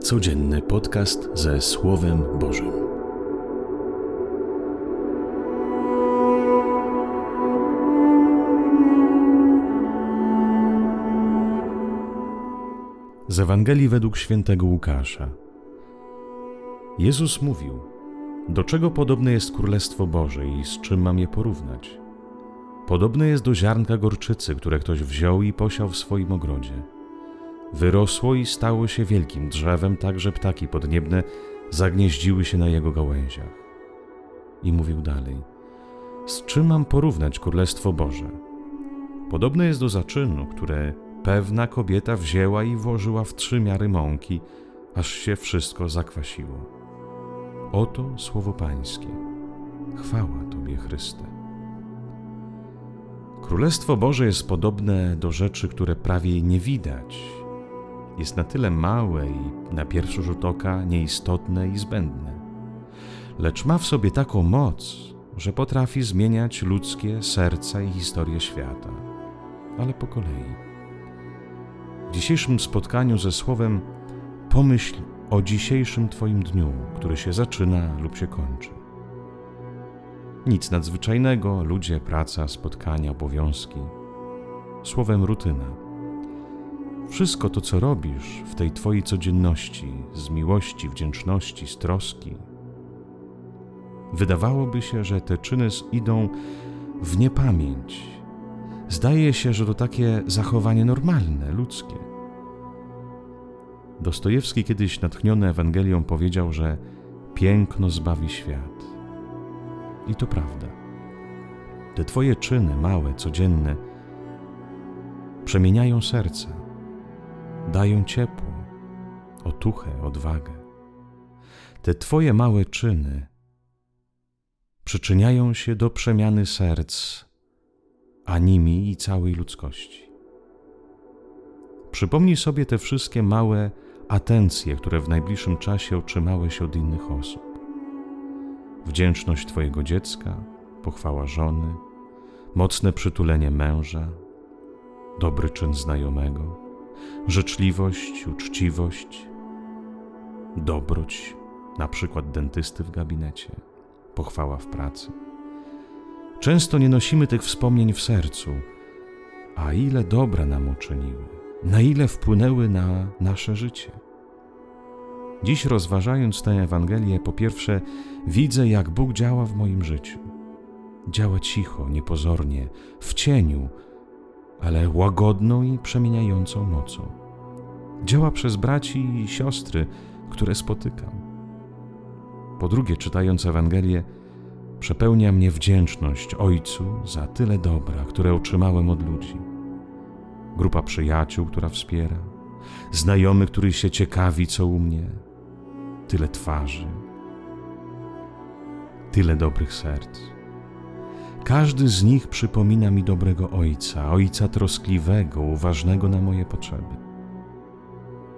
Codzienny podcast ze Słowem Bożym. Z Ewangelii według świętego Łukasza. Jezus mówił: Do czego podobne jest Królestwo Boże i z czym mam je porównać? Podobne jest do ziarnka gorczycy, które ktoś wziął i posiał w swoim ogrodzie. Wyrosło i stało się wielkim drzewem, tak że ptaki podniebne zagnieździły się na jego gałęziach. I mówił dalej: Z czym mam porównać Królestwo Boże? Podobne jest do zaczynu, które pewna kobieta wzięła i włożyła w trzy miary mąki, aż się wszystko zakwasiło. Oto słowo Pańskie. Chwała Tobie, Chryste. Królestwo Boże jest podobne do rzeczy, które prawie nie widać. Jest na tyle małe i na pierwszy rzut oka nieistotne i zbędne. Lecz ma w sobie taką moc, że potrafi zmieniać ludzkie serca i historię świata. Ale po kolei. W dzisiejszym spotkaniu ze Słowem pomyśl o dzisiejszym Twoim dniu, który się zaczyna lub się kończy. Nic nadzwyczajnego, ludzie, praca, spotkania, obowiązki. Słowem rutyna. Wszystko to, co robisz w tej Twojej codzienności, z miłości, wdzięczności, z troski. Wydawałoby się, że te czyny idą w niepamięć. Zdaje się, że to takie zachowanie normalne, ludzkie. Dostojewski kiedyś natchniony Ewangelią powiedział, że piękno zbawi świat. I to prawda. Te Twoje czyny, małe, codzienne, przemieniają serce, dają ciepło, otuchę, odwagę. Te Twoje małe czyny przyczyniają się do przemiany serc, a nimi i całej ludzkości. Przypomnij sobie te wszystkie małe atencje, które w najbliższym czasie otrzymałeś od innych osób wdzięczność Twojego dziecka, pochwała żony, mocne przytulenie męża, dobry czyn znajomego, życzliwość, uczciwość, dobroć, na przykład dentysty w gabinecie, pochwała w pracy. Często nie nosimy tych wspomnień w sercu, a ile dobra nam uczyniły, na ile wpłynęły na nasze życie. Dziś rozważając tę Ewangelię, po pierwsze widzę, jak Bóg działa w moim życiu. Działa cicho, niepozornie, w cieniu, ale łagodną i przemieniającą mocą. Działa przez braci i siostry, które spotykam. Po drugie, czytając Ewangelię, przepełnia mnie wdzięczność Ojcu za tyle dobra, które otrzymałem od ludzi. Grupa przyjaciół, która wspiera, znajomy, który się ciekawi, co u mnie, tyle twarzy, tyle dobrych serc. Każdy z nich przypomina mi dobrego ojca, ojca troskliwego, uważnego na moje potrzeby.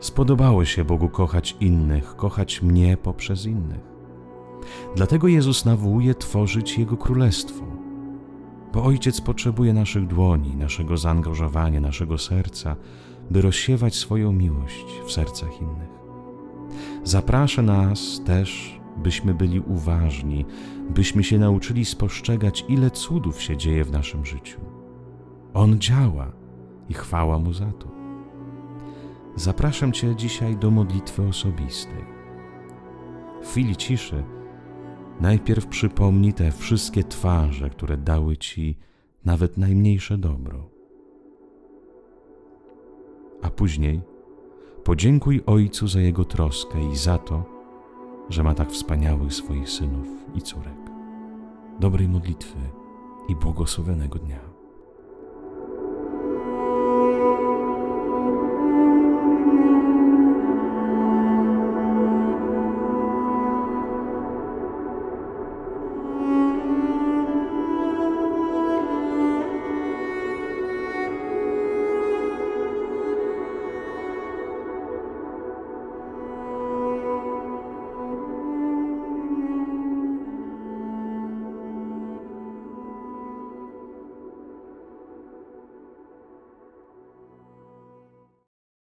Spodobało się Bogu kochać innych, kochać mnie poprzez innych. Dlatego Jezus nawołuje tworzyć Jego królestwo, bo Ojciec potrzebuje naszych dłoni, naszego zaangażowania, naszego serca, by rozsiewać swoją miłość w sercach innych. Zaprasza nas też, byśmy byli uważni, byśmy się nauczyli spostrzegać, ile cudów się dzieje w naszym życiu. On działa i chwała mu za to. Zapraszam Cię dzisiaj do modlitwy osobistej. W chwili ciszy najpierw przypomnij te wszystkie twarze, które dały Ci nawet najmniejsze dobro. A później Podziękuj Ojcu za Jego troskę i za to, że ma tak wspaniałych swoich synów i córek. Dobrej modlitwy i błogosławionego dnia.